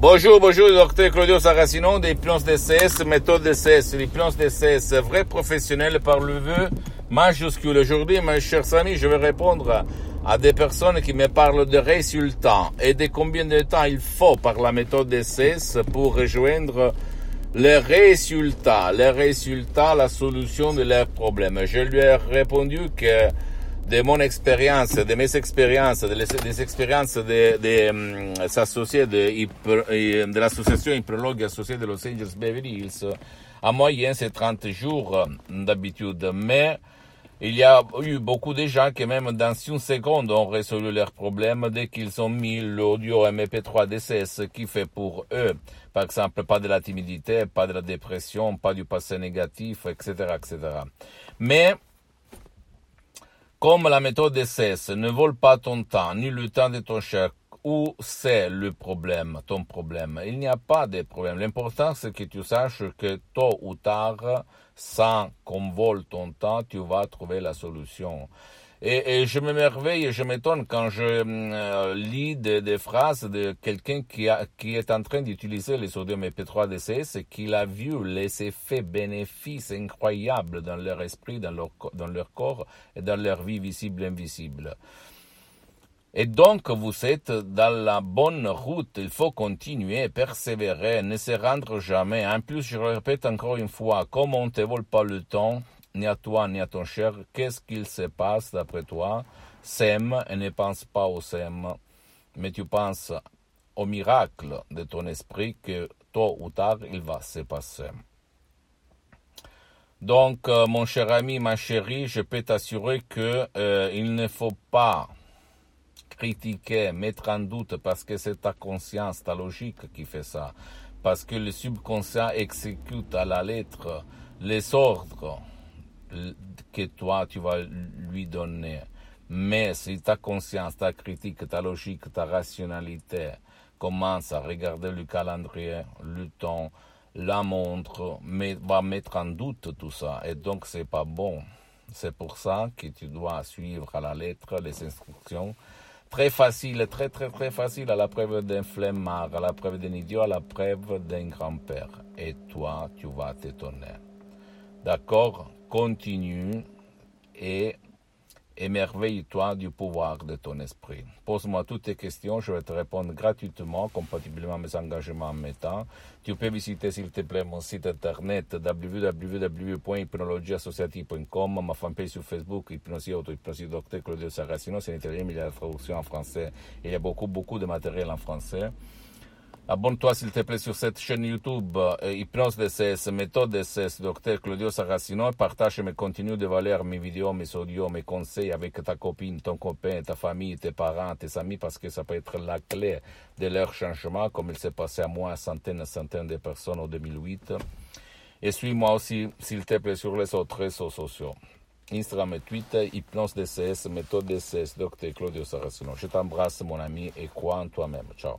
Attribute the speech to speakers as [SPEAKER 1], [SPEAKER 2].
[SPEAKER 1] Bonjour, bonjour, docteur Claudio Saracino d'Hypnose DCS, méthode DCS. L'hypnose DCS, vrai professionnel par le vœu majuscule. Aujourd'hui, mes chers amis, je vais répondre à des personnes qui me parlent de résultats et de combien de temps il faut par la méthode DCS pour rejoindre les résultats, les résultats, la solution de leurs problèmes. Je lui ai répondu que de mon expérience, de mes expériences, des expériences de, um, associés de, de l'association hypnologue associée de Los Angeles Beverly Hills, en moyenne c'est 30 jours d'habitude. Mais il y a eu beaucoup de gens qui même dans une seconde ont résolu leurs problèmes dès qu'ils ont mis l'audio MP3 DCS qui fait pour eux. Par exemple, pas de la timidité, pas de la dépression, pas du passé négatif, etc., etc. Mais comme la méthode DCS ne vole pas ton temps, ni le temps de ton cher, où c'est le problème, ton problème? Il n'y a pas de problème. L'important, c'est que tu saches que tôt ou tard, sans qu'on vole ton temps, tu vas trouver la solution. Et, et je m'émerveille et je m'étonne quand je euh, lis des, phrases de quelqu'un qui, est en train d'utiliser les sodium EP3 DCS et qui a vu les effets bénéfices incroyables dans leur esprit, dans leur, dans leur corps et dans leur vie visible et invisible. Et donc, vous êtes dans la bonne route. Il faut continuer, persévérer, ne se rendre jamais. En plus, je répète encore une fois, comme on ne te vole pas le temps, ni à toi ni à ton cher, qu'est-ce qu'il se passe d'après toi? Sème et ne pense pas au sème, mais tu penses au miracle de ton esprit que tôt ou tard il va se passer. Donc, euh, mon cher ami, ma chérie, je peux t'assurer que euh, il ne faut pas critiquer, mettre en doute parce que c'est ta conscience, ta logique qui fait ça, parce que le subconscient exécute à la lettre les ordres que toi tu vas lui donner. Mais si ta conscience, ta critique, ta logique, ta rationalité commence à regarder le calendrier, le temps, la montre, mais va mettre en doute tout ça. Et donc c'est pas bon. C'est pour ça que tu dois suivre à la lettre les instructions. Très facile, très très très facile à la preuve d'un flemmard, à la preuve d'un idiot, à la preuve d'un grand-père. Et toi, tu vas t'étonner. D'accord? Continue et émerveille-toi du pouvoir de ton esprit. Pose-moi toutes tes questions, je vais te répondre gratuitement, compatiblement à mes engagements en mettant. Tu peux visiter, s'il te plaît, mon site internet www.hypnologieassociative.com, ma fanpage sur Facebook, Hypnosie Auto-Hypnosie Docteur Claudio Saracino, c'est en italien, mais il y a la traduction en français. Il y a beaucoup, beaucoup de matériel en français. Abonne-toi s'il te plaît sur cette chaîne YouTube euh, Hypnose DCS, méthode DCS, docteur Claudio Saracino. Partage mes contenus de valeur, mes vidéos, mes audios, mes conseils avec ta copine, ton copain, ta famille, tes parents, tes amis, parce que ça peut être la clé de leur changement, comme il s'est passé à moi, centaines et centaines de personnes en 2008. Et suis-moi aussi, s'il te plaît, sur les autres réseaux sociaux. Instagram et Twitter, Hypnose DCS, méthode DCS, docteur Claudio Saracino. Je t'embrasse, mon ami, et crois en toi-même. Ciao.